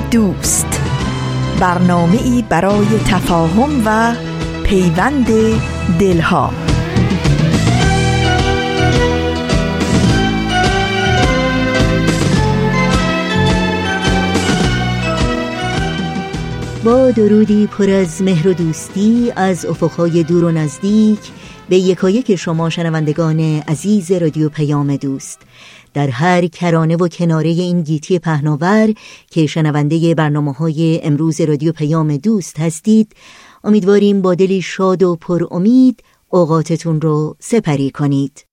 دوست. برنامه ای برای تفاهم و پیوند دلها. با درودی پر از مهر و دوستی از افقهای دور و نزدیک به یکایک شما شنوندگان عزیز رادیو پیام دوست. در هر کرانه و کناره این گیتی پهناور که شنونده برنامه های امروز رادیو پیام دوست هستید امیدواریم با دلی شاد و پر امید اوقاتتون رو سپری کنید.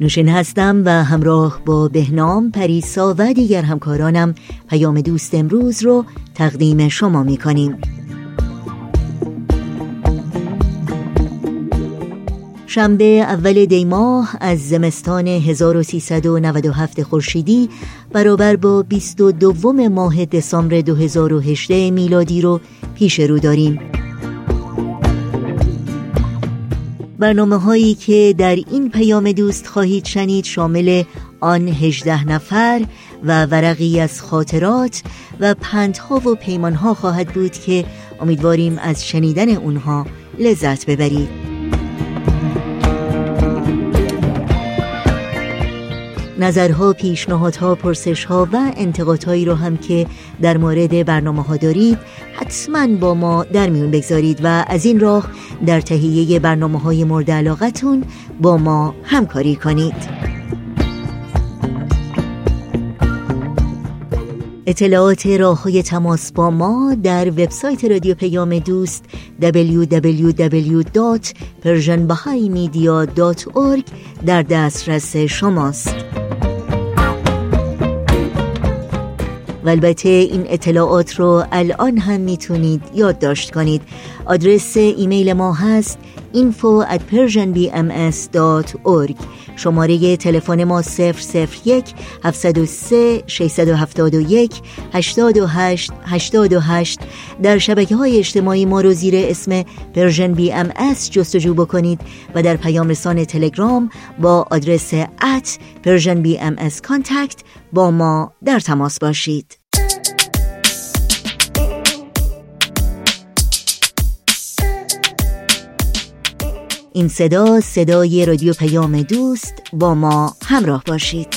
نوشین هستم و همراه با بهنام پریسا و دیگر همکارانم پیام دوست امروز رو تقدیم شما می کنیم شنبه اول دیماه از زمستان 1397 خورشیدی برابر با 22 ماه دسامبر 2018 میلادی رو پیش رو داریم. برنامه هایی که در این پیام دوست خواهید شنید شامل آن هجده نفر و ورقی از خاطرات و پندها و پیمانها خواهد بود که امیدواریم از شنیدن اونها لذت ببرید. نظرها، پیشنهادها، پرسشها و انتقادهایی رو هم که در مورد برنامه ها دارید حتما با ما در میون بگذارید و از این راه در تهیه برنامه های مورد علاقتون با ما همکاری کنید. اطلاعات راه های تماس با ما در وبسایت رادیو پیام دوست www.persianbahaimedia.org در دسترس شماست. و البته این اطلاعات رو الان هم می‌تونید یادداشت کنید. آدرس ایمیل ما هست info at persianbms.org شماره تلفن ما 001 703 671 828 828 در شبکه های اجتماعی ما رو زیر اسم پرژن بی ام جستجو بکنید و در پیام رسان تلگرام با آدرس ات پرژن بی با ما در تماس باشید. این صدا صدای رادیو پیام دوست با ما همراه باشید.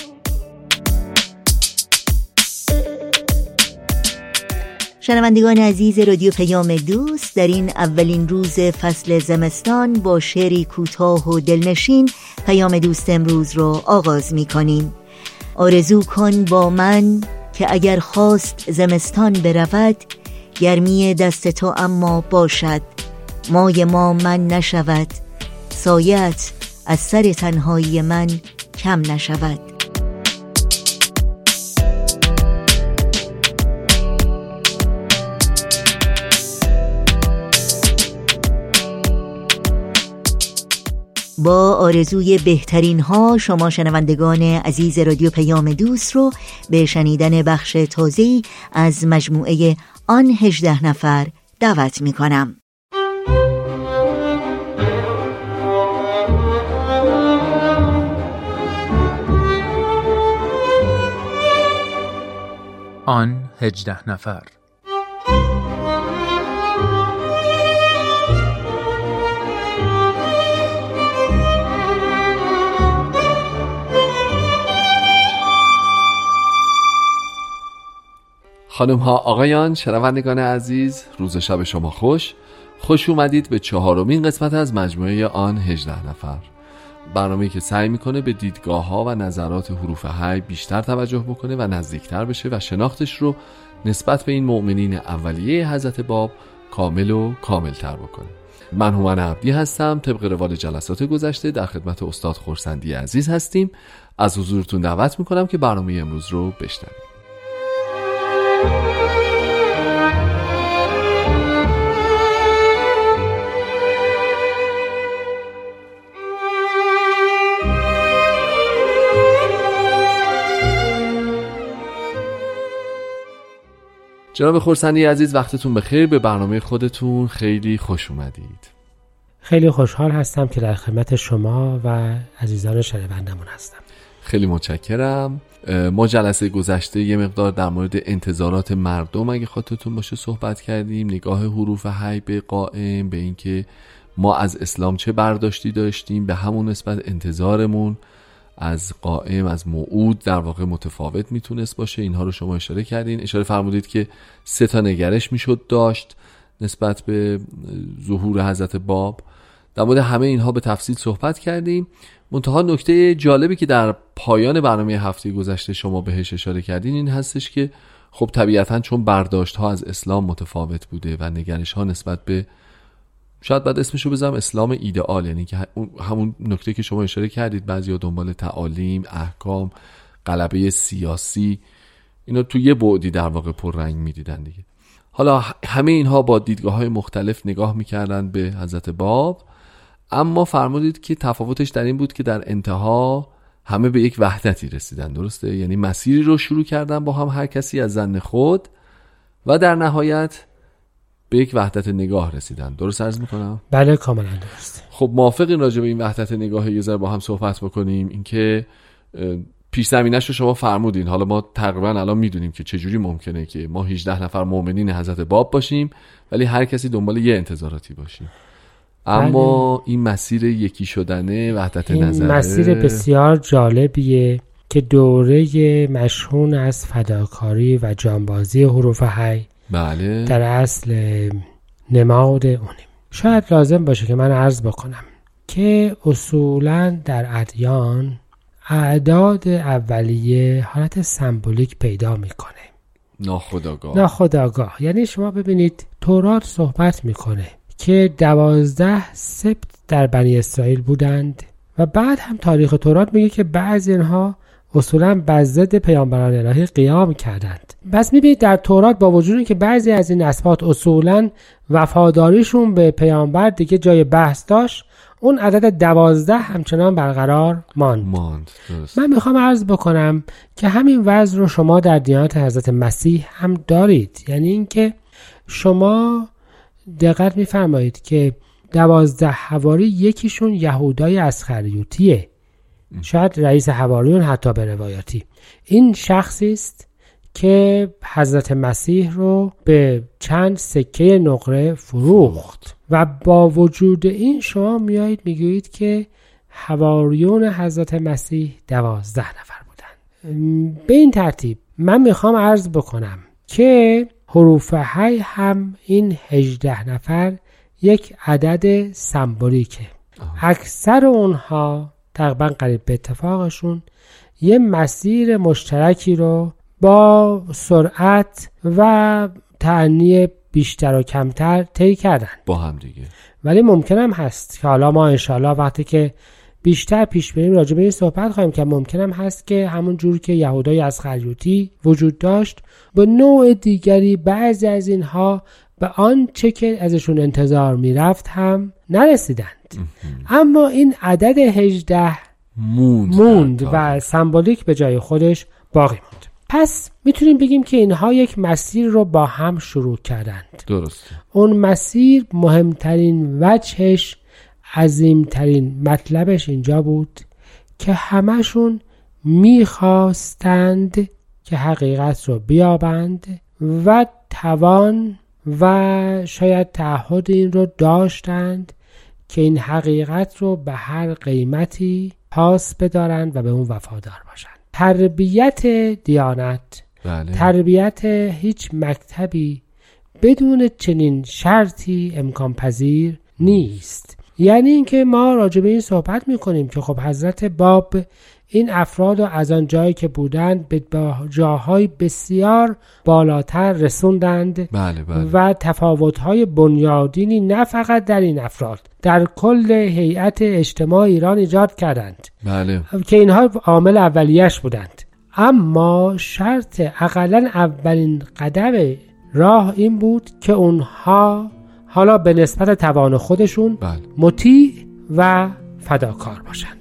شنوندگان عزیز رادیو پیام دوست در این اولین روز فصل زمستان با شعری کوتاه و دلنشین پیام دوست امروز رو آغاز می کنیم آرزو کن با من که اگر خواست زمستان برود گرمی دست تو اما باشد. مای ما من نشود. سایت از سر تنهایی من کم نشود با آرزوی بهترین ها شما شنوندگان عزیز رادیو پیام دوست رو به شنیدن بخش تازه از مجموعه آن هجده نفر دعوت می کنم. آن هجده نفر. خانم ها آقایان شنوندگان عزیز روز شب شما خوش. خوش اومدید به چهارمین قسمت از مجموعه آن هجده نفر. برنامه که سعی می‌کنه به دیدگاه ها و نظرات حروف هی بیشتر توجه بکنه و نزدیکتر بشه و شناختش رو نسبت به این مؤمنین اولیه حضرت باب کامل و کاملتر بکنه. من هومن عبدی هستم طبق روال جلسات گذشته در خدمت استاد خورسندی عزیز هستیم. از حضورتون دعوت می‌کنم که برنامه امروز رو بشنوید. جناب خورسندی عزیز وقتتون بخیر. به برنامه خودتون خیلی خوش اومدید. خیلی خوشحال هستم که در خدمت شما و عزیزان شنوندمون هستم. خیلی متشکرم. ما جلسه گذشته یه مقدار در مورد انتظارات مردم اگه خاطرتون باشه صحبت کردیم. نگاه حروف حی به قائم به اینکه ما از اسلام چه برداشتی داشتیم. به همون نسبت انتظارمون. از قائم از موعود در واقع متفاوت می‌تونست باشه. اینها رو شما اشاره کردین. اشاره فرمودید که سه تا نگرش می‌شد داشت نسبت به ظهور حضرت باب. در مورد همه اینها به تفصیل صحبت کردیم. منتها نکته جالبی که در پایان برنامه هفته گذشته شما بهش اشاره کردین این هستش که خب طبیعتا چون برداشت ها از اسلام متفاوت بوده و نگرش ها نسبت به شاید بعد اسمشو بذارم اسلام ایدئال یعنی که همون نکته که شما اشاره کردید بعضی دنبال تعالیم احکام قلبه سیاسی اینا تو یه بعدی در واقع پررنگ می‌دیدن دیگه. حالا همه اینها با دیدگاه های مختلف نگاه می‌کردن به حضرت باب اما فرمودید که تفاوتش در این بود که در انتها همه به یک وحدتی رسیدن درسته؟ یعنی مسیری رو شروع کردن با هم هر کسی از زن خود و در نهایت به یک وحدت نگاه رسیدن. درست عرض می‌کنم؟ بله کاملا درست. خب موافقین راجع به این وحدت نگاه. یه ذره با هم صحبت بکنیم. اینکه پیش زمینش رو شما فرمودین. حالا ما تقریبا الان می‌دونیم که چجوری ممکنه که ما 18 نفر مؤمنین حضرت باب باشیم ولی هر کسی دنبال یه انتظاراتی باشیم. اما بله. این مسیر یکی شدنه وحدت این نظره. مسیر بسیار جالبیه که دوره مشهون از فداکاری و جانبازی حروف حی بله. در اصل نماد اونیم. شاید لازم باشه که من عرض بکنم که اصولا در ادیان اعداد اولیه حالت سمبولیک پیدا می‌کنه. ناخداگاه ناخداگاه یعنی شما ببینید تورات صحبت می‌کنه که دوازده سبت در بنی اسرائیل بودند و بعد هم تاریخ تورات میگه که بعضی اینها اصولا بر ضد پیامبران الهی قیام کردند. بس می‌بینید در تورات با وجود که بعضی از این اسبات اصولا وفاداریشون به پیامبر دیگه جای بحث داشت اون عدد دوازده همچنان برقرار ماند, ماند. من می‌خوام عرض بکنم که همین وضع رو شما در دیانت حضرت مسیح هم دارید. یعنی اینکه شما دقت میفرمایید که دوازده حواری یکیشون یهودای اسخریوتیه شاید رئیس حواریون حتی به روایاتی این شخصی است که حضرت مسیح رو به چند سکه نقره فروخت. و با وجود این شما میایید می‌گویید که حواریون حضرت مسیح دوازده نفر بودن به این ترتیب من می‌خوام عرض بکنم که حروف هی هم این هجده نفر یک عدد سمبولیکه. اکثر اونها تقریبا قریب به اتفاقشون یه مسیر مشترکی رو با سرعت و تعنی بیشتر و کمتر طی کردن. با هم دیگه. ولی ممکن هم هست که حالا ما انشالله وقتی که بیشتر پیش بریم راجع به این صحبت خواهیم که ممکنم هست که همون جور که یهودای از خریوتی وجود داشت به نوع دیگری بعضی از اینها به آنچه که ازشون انتظار می‌رفت هم نرسیدند. اما این عدد هجده موند, موند و سمبولیک به جای خودش باقی موند. پس می‌تونیم بگیم که اینها یک مسیر رو با هم شروع کردند. درست اون مسیر مهمترین وجهش عظیمترین مطلبش اینجا بود که همشون می‌خواستند که حقیقت رو بیابند و توان و شاید تعهد این رو داشتند که این حقیقت رو به هر قیمتی پاس بدارند و به اون وفادار باشند. تربیت دیانت بله. تربیت هیچ مکتبی بدون چنین شرطی امکان پذیر نیست. یعنی اینکه ما راجع به این صحبت می‌کنیم که خب حضرت باب این افراد رو از آن جایی که بودند به جاهای بسیار بالاتر رسوندند بله بله. و تفاوتهای بنیادینی نه فقط در این افراد در کل هیئت اجتماع ایران ایجاد کردند بله. که اینها عامل اولیش بودند اما شرط اقلا اولین قدم راه این بود که اونها حالا به نسبت توان خودشون بله. مطیع و فداکار باشند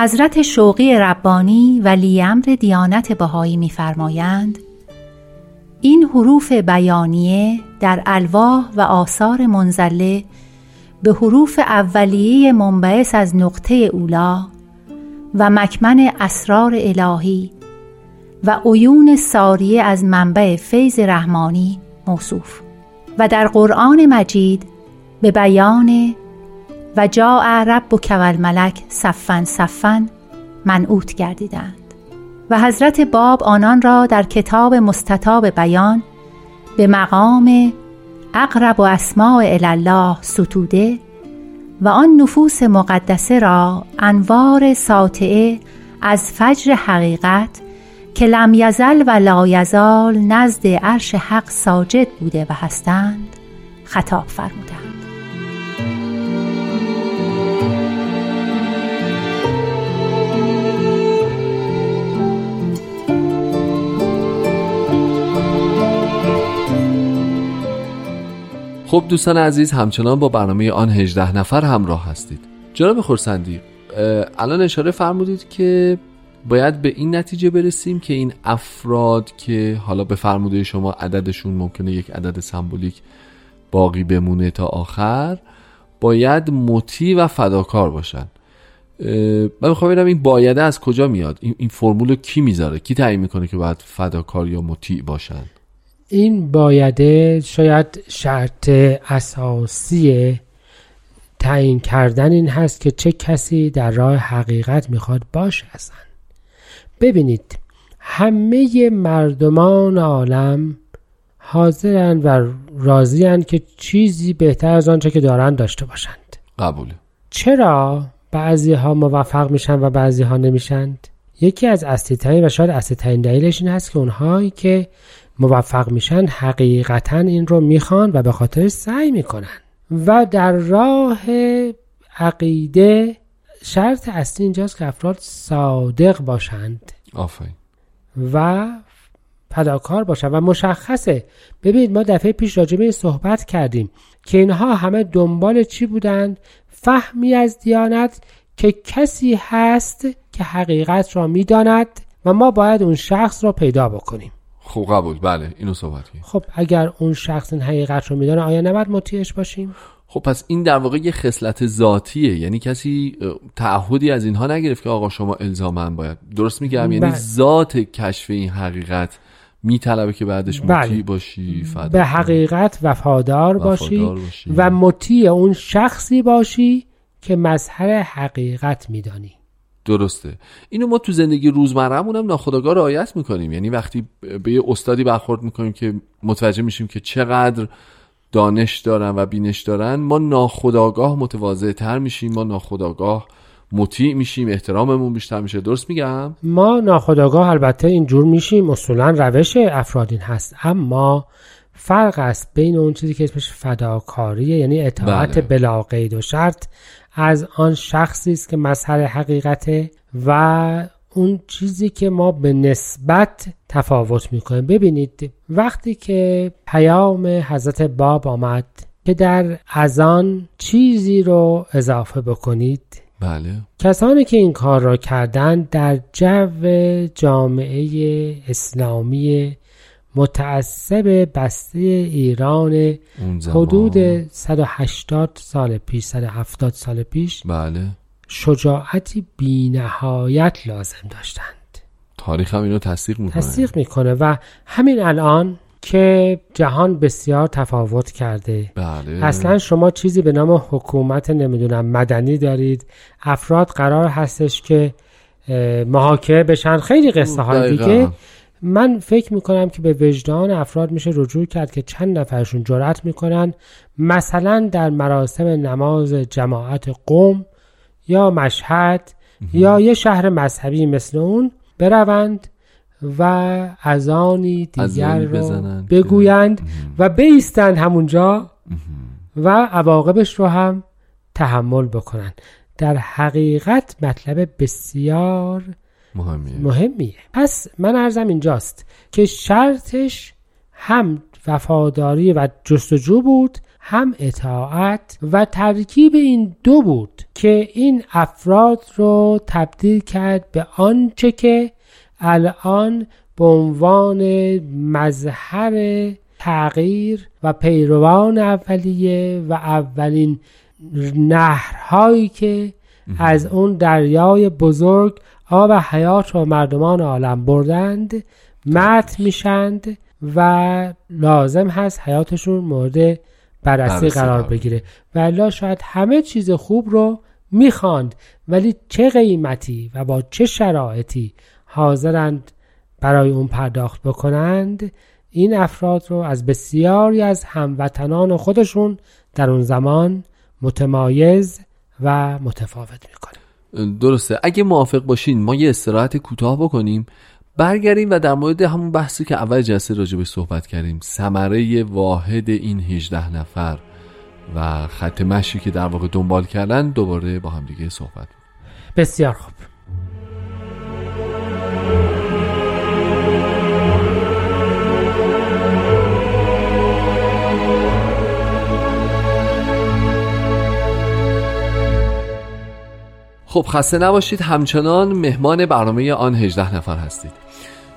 حضرت شوقی ربانی ولی امر دیانت بهایی میفرمایند این حروف بیانیه در الواح و آثار منزله به حروف اولیه منبعث از نقطه اولا و مکمن اسرار الهی و عیون ساریه از منبع فیض رحمانی موصوف و در قرآن مجید به بیان و جا رب و کول ملک صفن صفن منعوت گردیدند. و حضرت باب آنان را در کتاب مستطاب بیان به مقام اقرب و اسماع الله ستوده و آن نفوس مقدسه را انوار ساطعه از فجر حقیقت که لم یزل و لا یزال نزد عرش حق ساجد بوده و هستند خطاب فرمودند. خب دوستان عزیز همچنان با برنامه آن 18 نفر همراه هستید. جناب خورسندی الان اشاره فرمودید که باید به این نتیجه برسیم که این افراد که حالا به فرموده شما عددشون ممکنه یک عدد سمبولیک باقی بمونه تا آخر باید مطیع و فداکار باشن. من می‌خوام ببینم این بایده از کجا میاد؟ این, فرمول کی می‌ذاره؟ کی تعیین می‌کنه که باید فداکار یا مطیع باشن؟ این بایده شاید شرط اساسی تعیین کردن این هست که چه کسی در راه حقیقت می‌خواد باشه اصلا ببینید همه مردمان عالم حاضرن و راضیان که چیزی بهتر از آنچه که دارند داشته باشند. قبوله. چرا؟ بعضی ها موفق میشن و بعضی ها نمیشند یکی از اصلی و شاید اصلی ترین دلیلش این هست که اونهایی که موفق میشن حقیقتا این رو می‌خوان و به خاطر سعی می‌کنن. و در راه عقیده شرط اصلی اینجاست که افراد صادق باشند آفرین. و پداکار باشند. و مشخصه. ببینید ما دفعه پیش راجع به صحبت کردیم که اینها همه دنبال چی بودند؟ فهمی از دیانت که کسی هست که حقیقت را می‌داند و ما باید اون شخص را پیدا بکنیم. خب قبول بله اینو صحبت خب اگر اون شخص این حقیقت رو میدانه آیا نباید مطیعش باشیم؟ خب پس این در واقع یه خصلت ذاتیه. یعنی کسی تعهدی از اینها نگرفت که آقا شما الزاما باید. درست میگم؟ یعنی بله. ذات کشف این حقیقت میطلبه که بعدش مطیع بله. باشی به حقیقت وفادار, باشی, باشی. و مطیع اون شخصی باشی که مظهر حقیقت میدانی. درسته. اینو ما تو زندگی روزمرهمون هم ناخداگاه رعایت می‌کنیم. یعنی وقتی به یه استادی برخورد می‌کنیم که متوجه میشیم که چقدر دانش دارن و بینش دارن ما ناخداگاه متواضع تر میشیم ما ناخداگاه مطیع میشیم احتراممون بیشتر میشه. درست میگم؟ ما ناخداگاه البته اینجور میشیم. اصولا روش افرادین هست. اما فرق است بین اون چیزی که اسمش فداکاریه یعنی اطاعت بله. بلا قید و شرط از آن شخصی است که مظهر حقیقته و اون چیزی که ما به نسبت تفاوت می‌کنیم. ببینید وقتی که پیام حضرت باب آمد که در ازان چیزی رو اضافه بکنید بله. کسانی که این کار را کردند در جو جامعه اسلامی متعصب بسته ایران حدود 180 سال پیش 170 سال پیش بله. شجاعتی بینهایت لازم داشتند. تاریخ هم اینو تصدیق می‌کنه. تصدیق می‌کنه و همین الان که جهان بسیار تفاوت کرده. بله. اصلا شما چیزی به نام حکومت نمی‌دونم مدنی دارید. افراد قرار هستش که محاکمه بشن. خیلی قصه های دیگه من فکر می‌کنم که به وجدان افراد میشه رجوع کرد که چند نفرشون جرأت می‌کنن مثلا در مراسم نماز جماعت قوم یا مشهد یا یه شهر مذهبی مثل اون بروند و اذانی دیگر رو بگویند و بیستند همونجا و عواقبش رو هم تحمل بکنند. در حقیقت مطلب بسیار مهمیه. مهمیه پس من ارزم اینجاست که شرطش هم وفاداری و جستجو بود هم اطاعت و ترکیب این دو بود که این افراد رو تبدیل کرد به آنچه که الان به عنوان مظهر تغییر و پیروان اولیه و اولین نهرهایی که از اون دریای بزرگ آب حیات و مردمان عالم بردند مت میشند و لازم هست حیاتشون مورد بررسی قرار بگیره. و شاید همه چیز خوب رو می‌خواند ولی چه قیمتی و با چه شرایطی حاضرند برای اون پرداخت بکنند این افراد رو از بسیاری از هموطنان خودشون در اون زمان متمایز و متفاوت می‌کنه. درسته. اگه موافق باشین ما یه استراحت کوتاه بکنیم برگردیم و در مورد همون بحثی که اول جلسه راجبش صحبت کردیم ثمره واحد این 18 نفر و خط مشی که در واقع دنبال کردن دوباره با هم دیگه صحبت بسیار خوب. خب خسته نباشید همچنان مهمان برنامه آن 18 نفر هستید.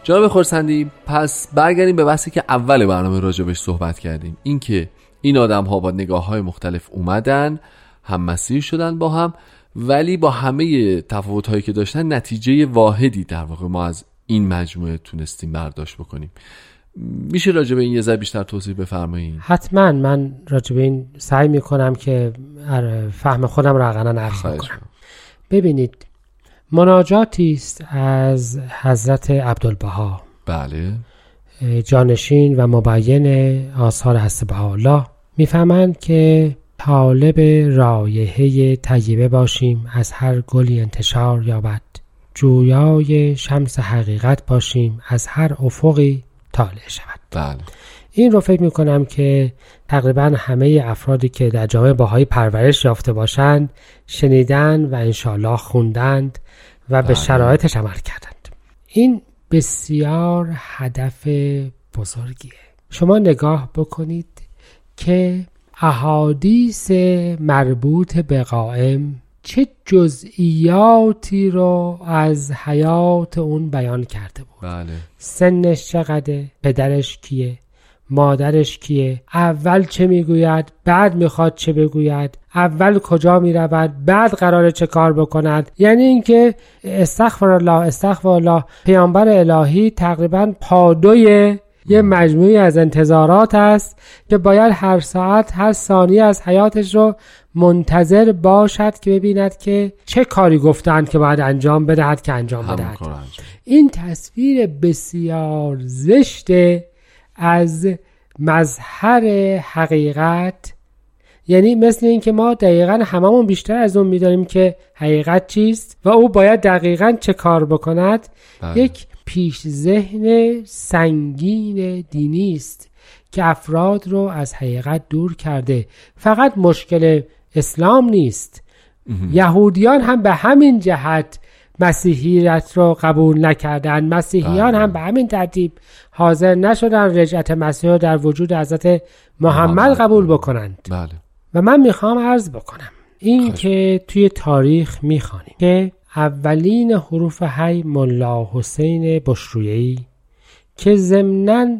جناب خورسندی پس برگردیم به بحثی که اول برنامه راجبش صحبت کردیم. اینکه این آدم ها با نگاه های مختلف اومدن هم مسیر شدن با هم ولی با همه تفاوت هایی که داشتن نتیجه واحدی در واقع ما از این مجموعه تونستیم برداشت بکنیم. میشه راجع به این یه ذره بیشتر توضیح بفرمایید؟ حتما. من راجع به این سعی می‌کنم که فهم خودم را حقا عرض کنم ببینید مناجاتی است از حضرت عبدالبها. بله. جانشین و مبین آثار هست بها می‌فهمند که طالب رایحه طیبه باشیم از هر گلی انتشار یابد. جویای شمس حقیقت باشیم از هر افقی طالع شود. بله. این رو فکر می‌کنم که تقریبا همه افرادی که در جامعه باهایی پرورش یافته باشند شنیدن و انشالله خوندند و به بله. شرایطش عمل کردند. این بسیار هدف بزرگیه. شما نگاه بکنید که احادیث مربوط به قائم چه جزئیاتی رو از حیات اون بیان کرده بود. بله. سنش چقدر پدرش کیه؟ مادرش کیه؟ اول چه می‌گوید؟ بعد می‌خواد چه بگوید؟ اول کجا می‌رود؟ بعد قرار چه کار بکند؟ یعنی اینکه استغفر الله استغفر الله پیامبر الهی تقریبا پادوی یه مجموعی از انتظارات است که باید هر ساعت هر ثانیه از حیاتش رو منتظر باشد که ببیند که چه کاری گفتند که باید انجام بدهد که انجام بدهد. این تصویر بسیار زشت از مظهر حقیقت یعنی مثل اینکه ما دقیقا هممون بیشتر از اون می‌دانیم که حقیقت چیست و او باید دقیقا چه کار بکند بله. یک پیش ذهن سنگین دینی است که افراد رو از حقیقت دور کرده. فقط مشکل اسلام نیست. یهودیان هم به همین جهت مسیحیت رو قبول نکردن مسیحیان بله. هم به همین ترتیب حاضر نشدن رجعت مسیح رو در وجود حضرت محمد قبول بکنند بله. و من می‌خوام عرض بکنم این که توی تاریخ می‌خوانیم که اولین حروف حی ملا حسین بشرویی که ضمناً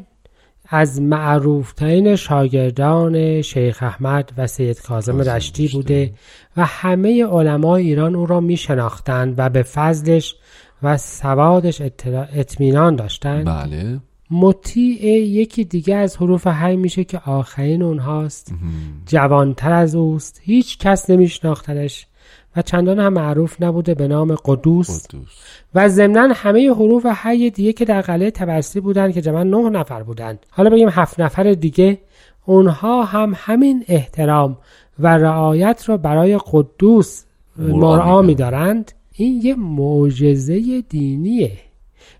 از معروفترین شاگردان شیخ احمد و سید کاظم رشتی بوده و همه علمای ایران او را می شناختند و به فضلش و سوادش اطمینان داشتند. بله. مطیع یکی دیگه از حروف حی میشه که آخرین اونهاست. جوانتر از اوست. هیچ کس نمیشناختنش. و چندان هم معروف نبوده به نام قدوس, و ضمنا همه حروف حی دیگه که در قلعه تبرسی بودن که جمعا نه نفر بودند. حالا بگیم هفت نفر دیگه. اونها هم همین احترام و رعایت رو برای قدوس مرعا میدارند. این یه معجزه دینیه.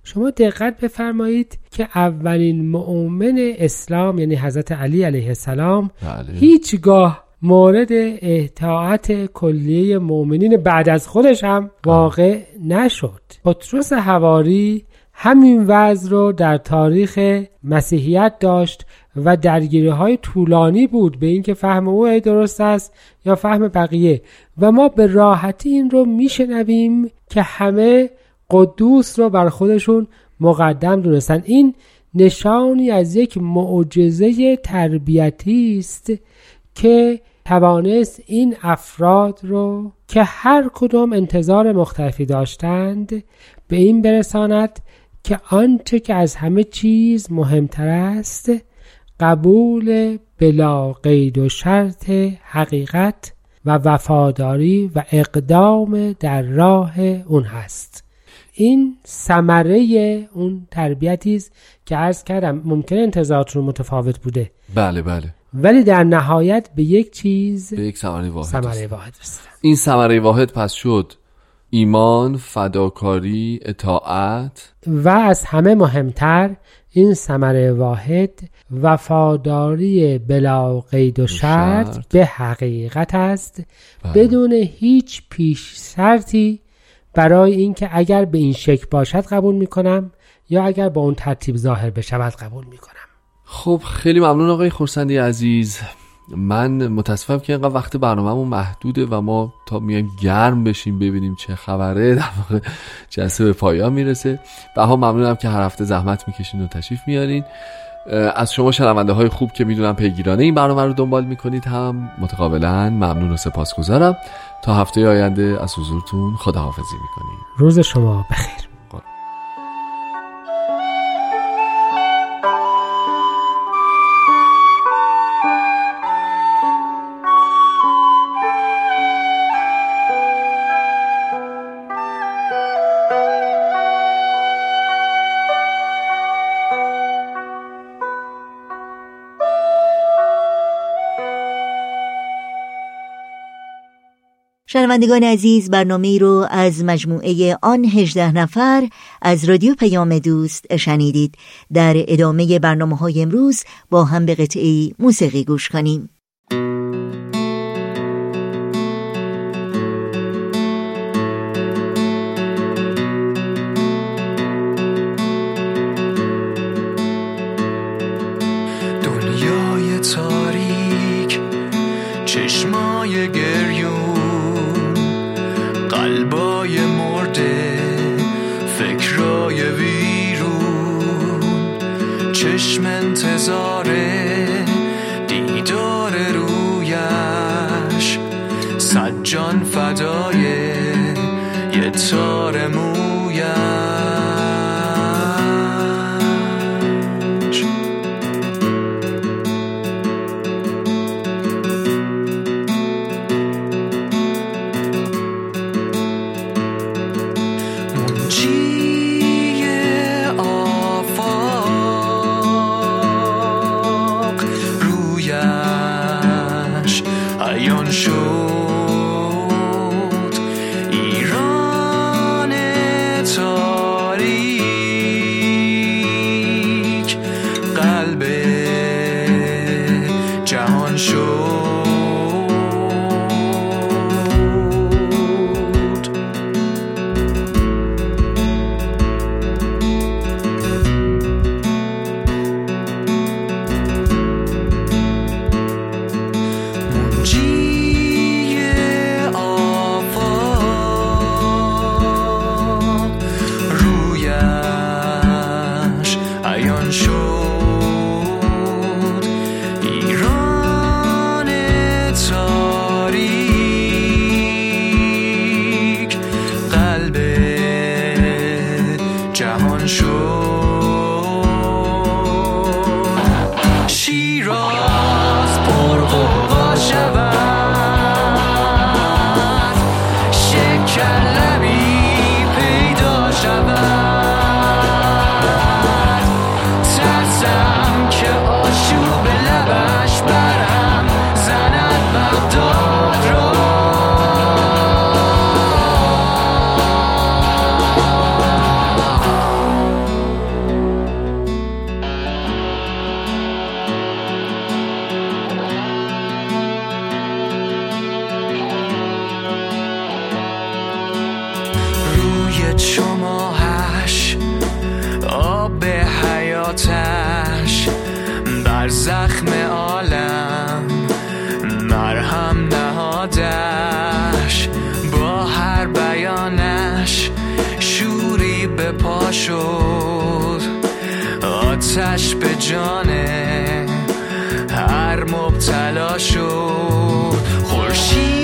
شما دقت بفرمایید که اولین مؤمن اسلام یعنی حضرت علی علیه السلام بله. هیچگاه مورد اطاعت کلیه مؤمنین بعد از خودش هم واقع نشد. پتروس هواری همین وضع رو در تاریخ مسیحیت داشت و درگیری های طولانی بود به اینکه فهم او درست است یا فهم بقیه. و ما به راحتی این رو میشنویم که همه قدوس رو بر خودشون مقدم دونستن. این نشانی از یک معجزه تربیتی است که توانست این افراد رو که هر کدام انتظار مختلفی داشتند به این برساند که آنچه که از همه چیز مهمتر است قبول بلا قید و شرط حقیقت و وفاداری و اقدام در راه اون هست. این ثمره اون تربیتی است که عرض کردم ممکن انتظاراتون متفاوت بوده. بله بله. ولی در نهایت به یک چیز به یک ثمره واحد ثمره رسید. واحد رسیدن این ثمره واحد پس شد ایمان فداکاری اطاعت و از همه مهمتر این ثمره واحد وفاداری بلا قید و شرط شرط. به حقیقت است بله. بدون هیچ پیش شرطی برای اینکه اگر به این شکل باشد قبول می‌کنم یا اگر با اون ترتیب ظاهر بشود قبول می‌کنم خب خیلی ممنون آقای خورسندی عزیز. من متاسفم که اینقدر وقت برنامهمون محدوده و ما تا میایم گرم بشیم ببینیم چه خبره در واقع جلسه به پایان می‌رسه. و ها ممنونم که هر هفته زحمت می‌کشین و تشریف میارین. از شما شنونده های خوب که می‌دونم پیگیرانه این برنامه رو دنبال می‌کنید هم متقابلا ممنون و سپاسگزارم. تا هفته آینده از حضورتون خداحافظی می‌کنیم. روز شما بخیر. شنوندگان عزیز برنامه رو از مجموعه آن هجده نفر از رادیو پیام دوست شنیدید. در ادامه برنامه های امروز با هم به قطعی موسیقی گوش کنیم. باش با هر بیانش شوری به پا شد. آتش به جان هر مبتلا شد. خورشید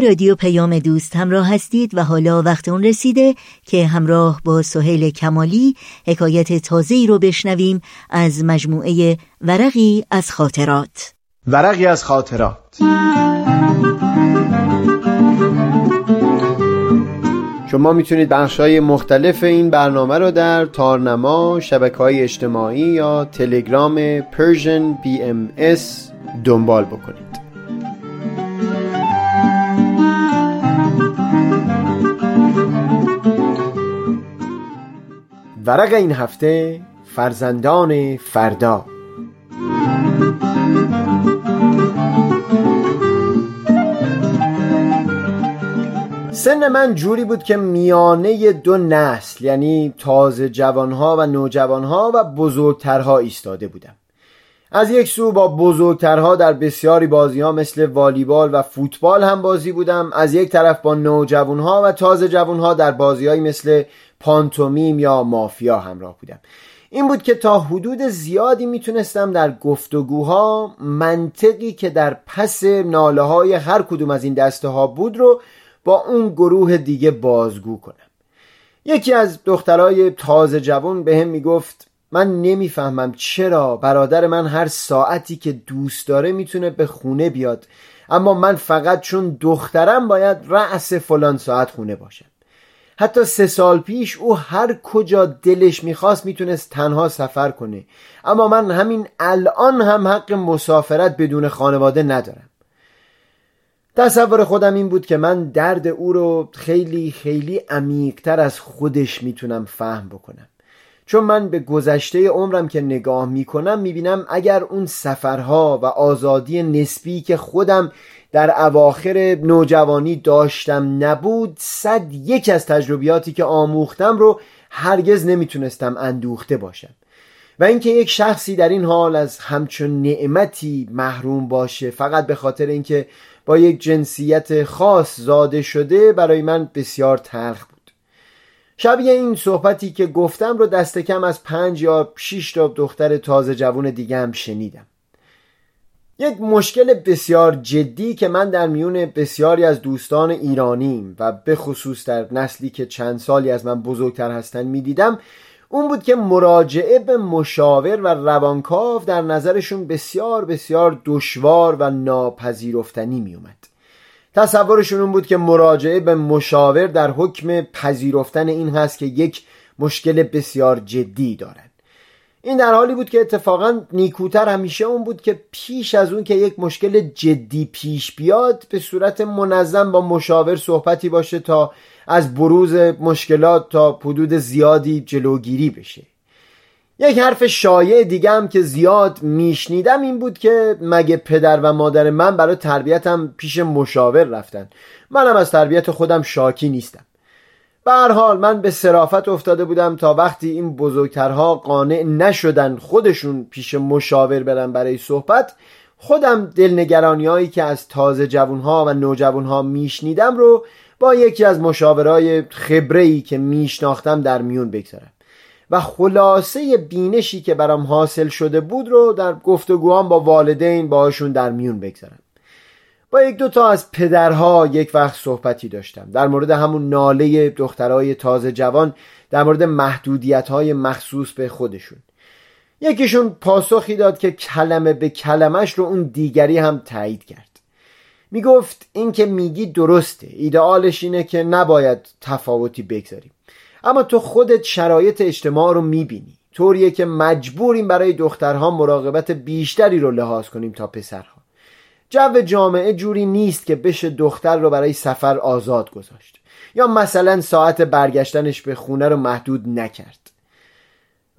رادیو پیام دوست همراه هستید و حالا وقت اون رسیده که همراه با سهیل کمالی حکایت تازه‌ای رو بشنویم از مجموعه ورقی از خاطرات. ورقی از خاطرات. شما می‌تونید بخش های مختلف این برنامه رو در تارنما، شبکه های اجتماعی یا تلگرام Persian BMS دنبال بکنید. ورق این هفته فرزندان فردا. سن من جوری بود که میانه دو نسل یعنی تازه جوانها و نوجوانها و بزرگترها ایستاده بودم. از یک سو با بزرگترها در بسیاری بازی ها مثل والیبال و فوتبال هم بازی بودم. از یک طرف با نوجوانها و تازه جوانها در بازی های مثل پانتومیم یا مافیا همراه بودم. این بود که تا حدود زیادی می‌تونستم در گفتگوها منطقی که در پس ناله های هر کدوم از این دسته ها بود رو با اون گروه دیگه بازگو کنم. یکی از دخترای تازه جوان به هم می‌گفت من نمی‌فهمم چرا برادر من هر ساعتی که دوست داره می‌تونه به خونه بیاد. اما من فقط چون دخترم باید رأس فلان ساعت خونه باشم. حتی سه سال پیش او هر کجا دلش می‌خواست می‌تونست تنها سفر کنه. اما من همین الان هم حق مسافرت بدون خانواده ندارم. تصور خودم این بود که من درد او رو خیلی خیلی عمیقتر از خودش می‌تونم فهم بکنم. چون من به گذشته عمرم که نگاه می‌کنم می‌بینم اگر اون سفرها و آزادی نسبی که خودم در اواخر نوجوانی داشتم نبود صد یک از تجربیاتی که آموختم رو هرگز نمی‌تونستم اندوخته باشم. و اینکه یک شخصی در این حال از همچون نعمتی محروم باشه فقط به خاطر اینکه با یک جنسیت خاص زاده شده برای من بسیار تلخ بود. شبیه این صحبتی که گفتم رو دست کم از پنج یا شیش تا دختر تازه جوون دیگه هم شنیدم. یک مشکل بسیار جدی که من در میون بسیاری از دوستان ایرانیم و به خصوص در نسلی که چند سالی از من بزرگتر هستن می‌دیدم اون بود که مراجعه به مشاور و روانکاو در نظرشون بسیار بسیار دشوار و ناپذیرفتنی میومد تصورشون اون بود که مراجعه به مشاور در حکم پذیرفتن این هست که یک مشکل بسیار جدی دارد این در حالی بود که اتفاقا نیکوتر همیشه اون بود که پیش از اون که یک مشکل جدی پیش بیاد به صورت منظم با مشاور صحبتی باشه تا از بروز مشکلات تا حدود زیادی جلوگیری بشه. یک حرف شایع دیگه هم که زیاد میشنیدم این بود که مگه پدر و مادر من برای تربیتم پیش مشاور رفتن. منم از تربیت خودم شاکی نیستم. به هر حال من به صرافت افتاده بودم تا وقتی این بزرگترها قانع نشدن خودشون پیش مشاور برن برای صحبت خودم دلنگرانی هایی که از تازه جوانها و نوجوانها میشنیدم رو با یکی از مشاورای خبره‌ای که میشناختم در میون بگذارم. و خلاصه بینشی که برام حاصل شده بود رو در گفتگوام با والدین باشون در میون بگذارم. با یک دو تا از پدرها یک وقت صحبتی داشتم. در مورد همون ناله دخترای تازه جوان در مورد محدودیت های مخصوص به خودشون. یکیشون پاسخی داد که کلمه به کلمش رو اون دیگری هم تایید کرد. می‌گفت این که میگی درسته. ایدئالش اینه که نباید تفاوتی بگذاریم. اما تو خودت شرایط اجتماع رو می‌بینی. طوریه که مجبوریم برای دخترها مراقبت بیشتری رو لحاظ کنیم تا پسرها. جو جامعه جوری نیست که بشه دختر رو برای سفر آزاد گذاشت. یا مثلا ساعت برگشتنش به خونه رو محدود نکرد.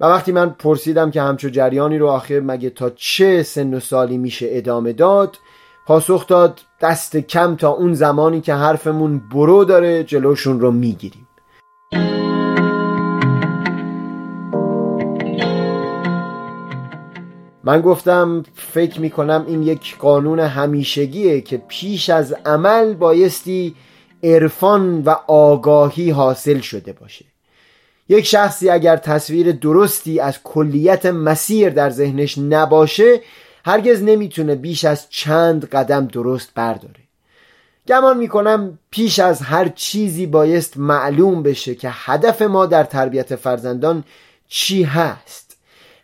و وقتی من پرسیدم که همچو جریانی رو آخر مگه تا چه سن و سالی میشه ادامه داد پاسخ داد دست کم تا اون زمانی که حرفمون برو داره جلوشون رو می‌گیریم. من گفتم فکر می‌کنم این یک قانون همیشگیه که پیش از عمل بایستی عرفان و آگاهی حاصل شده باشه. یک شخصی اگر تصویر درستی از کلیت مسیر در ذهنش نباشه هرگز نمی‌تونه بیش از چند قدم درست برداره. گمان می‌کنم پیش از هر چیزی بایست معلوم بشه که هدف ما در تربیت فرزندان چی هست.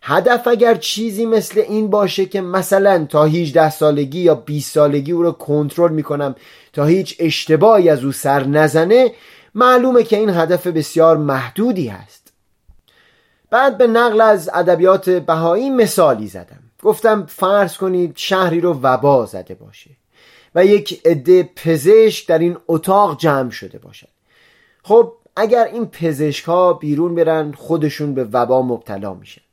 هدف اگر چیزی مثل این باشه که مثلا تا 18 سالگی یا 20 سالگی او رو کنترل می‌کنم تا هیچ اشتباهی از او سر نزنه معلومه که این هدف بسیار محدودی هست. بعد به نقل از ادبیات بهایی مثالی زدم. گفتم فرض کنید شهری رو وبا زده باشه و یک عده پزشک در این اتاق جمع شده باشد. خب اگر این پزشک ها بیرون برن خودشون به وبا مبتلا میشن.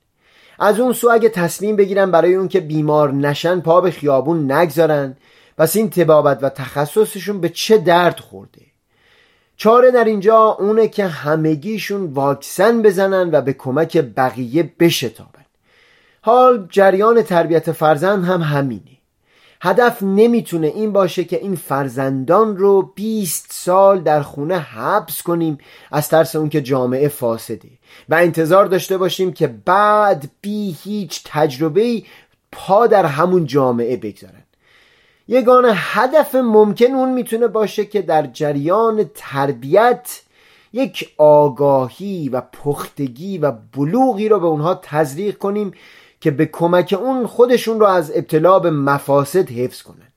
از اون سو اگه تصمیم بگیرن برای اون که بیمار نشن پا به خیابون نگذارن. پس این تبابت و تخصصشون به چه درد خورده؟ چاره در اینجا اونه که همگیشون واکسن بزنن و به کمک بقیه بشتابن. حال جریان تربیت فرزند هم همینه. هدف نمی‌تونه این باشه که این فرزندان رو 20 سال در خونه حبس کنیم از ترس اون که جامعه فاسده. و انتظار داشته باشیم که بعد بی هیچ تجربه پا در همون جامعه بگذارن. یگانه هدف ممکن اون می‌تونه باشه که در جریان تربیت یک آگاهی و پختگی و بلوغی رو به اونها تزریق کنیم که به کمک اون خودشون رو از ابتلا به مفاسد حفظ کنن.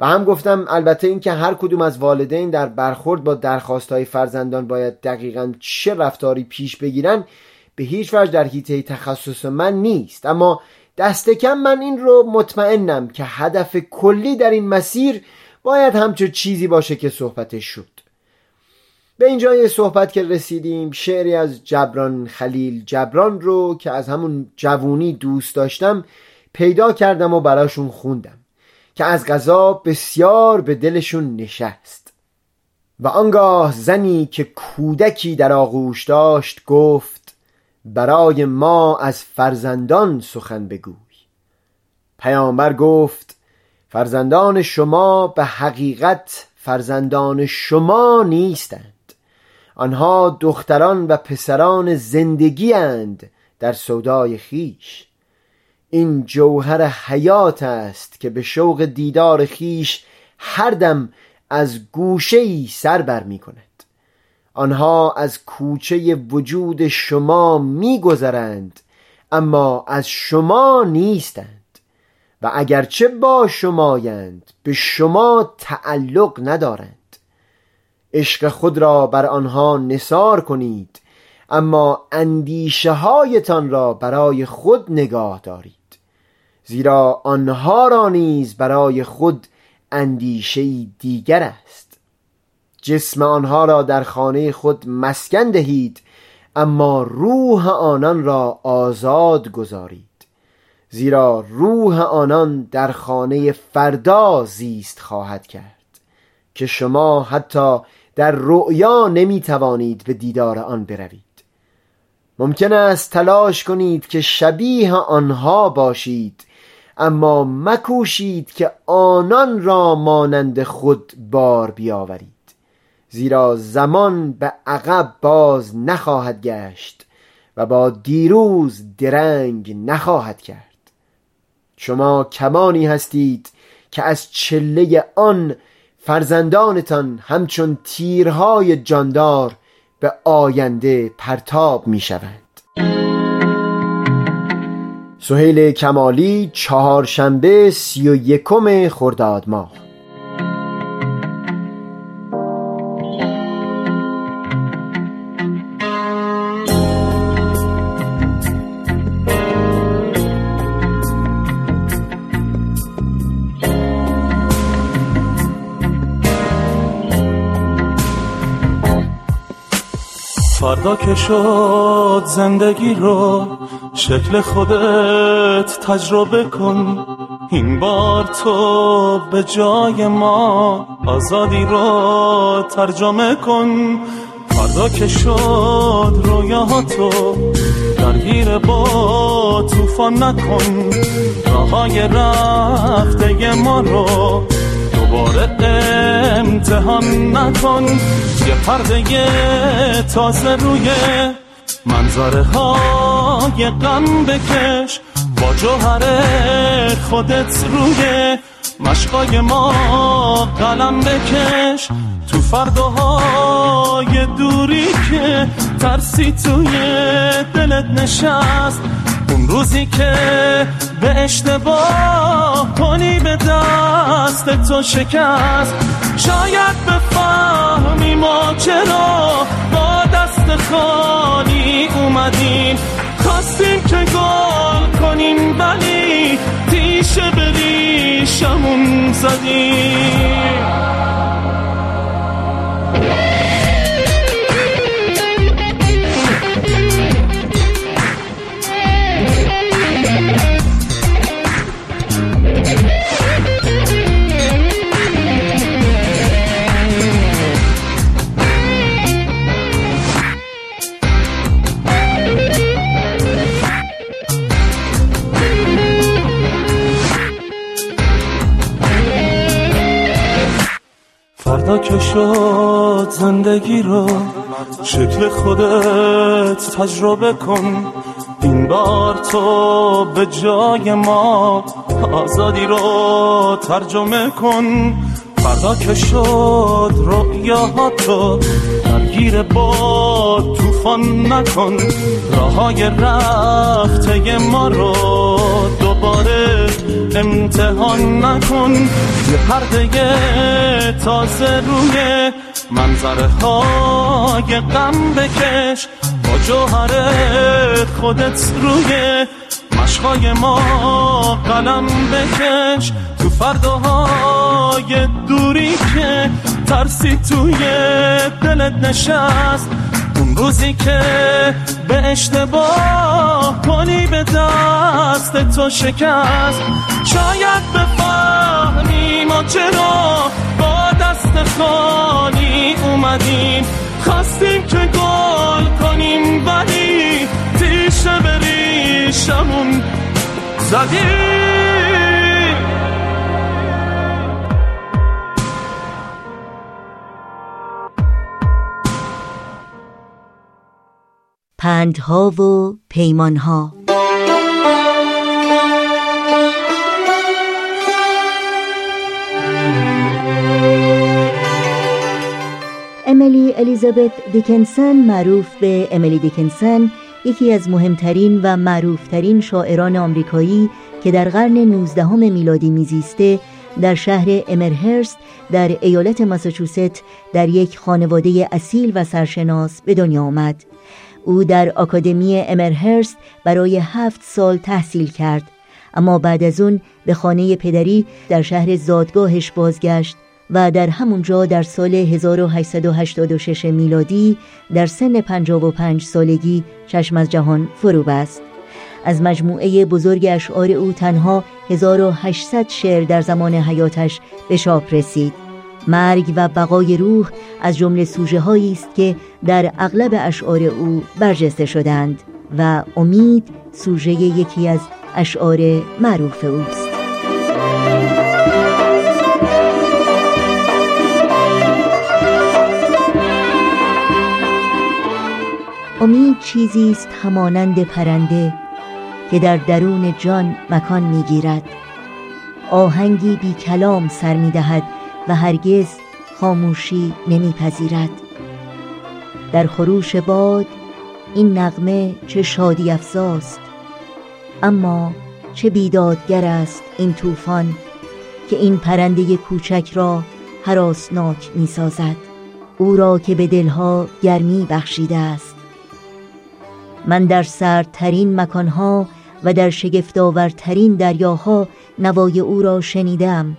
و هم گفتم البته اینکه هر کدوم از والدین در برخورد با درخواست های فرزندان باید دقیقا چه رفتاری پیش بگیرن به هیچ وجه در حیطه تخصص من نیست. اما دست کم من این رو مطمئنم که هدف کلی در این مسیر باید همچه چیزی باشه که صحبتش شد. به اینجا یه صحبت که رسیدیم شعری از جبران خلیل جبران رو که از همون جوونی دوست داشتم پیدا کردم و براشون خوندم. که از غذا بسیار به دلشون نشست. و آنگاه زنی که کودکی در آغوش داشت گفت برای ما از فرزندان سخن بگوی. پیامبر گفت فرزندان شما به حقیقت فرزندان شما نیستند. آنها دختران و پسران زندگی اند در سودای خیش. این جوهر حیات است که به شوق دیدار خیش هر دم از گوشه سر بر می کند. آنها از کوچه وجود شما می گذرند اما از شما نیستند. و اگرچه با شمایند به شما تعلق ندارند. عشق خود را بر آنها نصار کنید اما اندیشه هایتان را برای خود نگاه دارید. زیرا آنها را نیز برای خود اندیشه دیگر است. جسم آنها را در خانه خود مسکن دهید اما روح آنان را آزاد گذارید. زیرا روح آنان در خانه فردا زیست خواهد کرد که شما حتی در رؤیا نمی توانید به دیدار آن بروید. ممکن است تلاش کنید که شبیه آنها باشید اما مکوشید که آنان را مانند خود بار بیاورید. زیرا زمان به عقب باز نخواهد گشت و با دیروز درنگ نخواهد کرد. شما کمانی هستید که از چله آن فرزندانتان همچون تیرهای جاندار به آینده پرتاب می شوند. سهیل کمالی چهارشنبه سی و یکم خرداد ماه. فردا که شد زندگی رو شکل خودت تجربه کن. این بار تو به جای ما آزادی رو ترجمه کن. فردا که شد رویاهاتو درگیر با طوفان نکن. راهای رفته ما رو دوباره امتحان نکن. یه پرده تازه روی منظره های غم بکش. با جوهر خودت روی مشقای ما قلم بکش. تو فرداهای دوری که ترسی توی دلت نشست اون روزی که به اشتباه کنی به دست تو شکست. شاید بفهمی ما چرا با دست خالی اومدیم. خواستیم که گل کنیم ولی تیشه به ریشمون زدیم. شد زندگی رو. شکل خودت تجربه کن. این بار تو به جای ما آزادی رو ترجمه کن. فردا که شد رؤیاهاتو درگیر با طوفان نکن. راهای رفته ما رو دوباره امتحان نکن. یه پرده تازه روی منظره های غم بکش. با خودت روی عشقای ما قلم بکش. تو فرداهای دوری که ترسی توی دلت نشست. اون روزی که به اشتباه کنی به دست تو شکست. شاید بفهمی ما چرا با دست خالی اومدیم. خواستیم که گل کنیم ولی تیشه بریشمون زدیم. پندها و پیمانها. امیلی الیزابت دیکنسن معروف به امیلی دیکنسن یکی از مهمترین و معروفترین شاعران آمریکایی که در قرن 19 میلادی میزیسته در شهر امرهرست در ایالت ماساچوست در یک خانواده اصیل و سرشناس به دنیا آمد. او در آکادمی امرهرست برای هفت سال تحصیل کرد. اما بعد از اون به خانه پدری در شهر زادگاهش بازگشت و در همونجا در سال 1886 میلادی در سن 55 سالگی چشم از جهان فرو بست. از مجموعه بزرگ اشعار او تنها 1800 شعر در زمان حیاتش به چاپ رسید. مرگ و بقای روح از جمله سوژه هایی است که در اغلب اشعار او برجسته شدند و امید سوژه یکی از اشعار معروف اوست. امید چیزی است همانند پرنده که در درون جان مکان می‌گیرد. آهنگی بی کلام سر می‌دهد و هرگز خاموشی نمیپذیرد. در خروش باد این نغمه چه شادی افزاست اما چه بیدادگر است این طوفان که این پرنده کوچک را هراسناک می سازد او را که به دلها گرمی بخشیده است. من در سردترین مکانها و در شگفتآورترین دریاها نوای او را شنیدم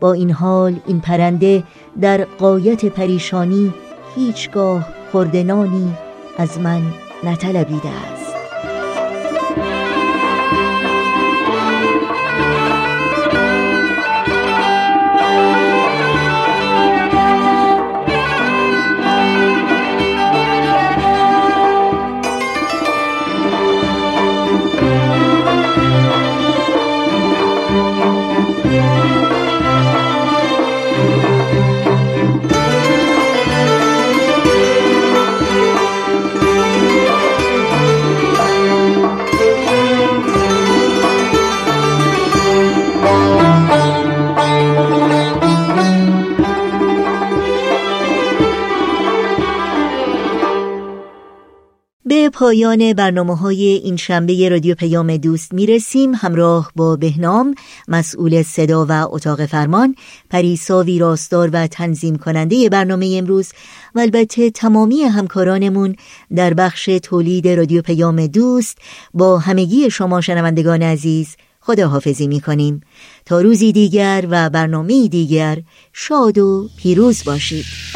با این حال این پرنده در قایت پریشانی هیچگاه خوردنانی از من نطلبیده است. پایان برنامه های این شنبه رادیو پیام دوست می رسیم همراه با بهنام مسئول صدا و اتاق فرمان پریسا ویراستار و تنظیم کننده برنامه امروز و البته تمامی همکارانمون در بخش تولید رادیو پیام دوست با همگی شما شنوندگان عزیز خداحافظی می کنیم تا روزی دیگر و برنامه دیگر شاد و پیروز باشید.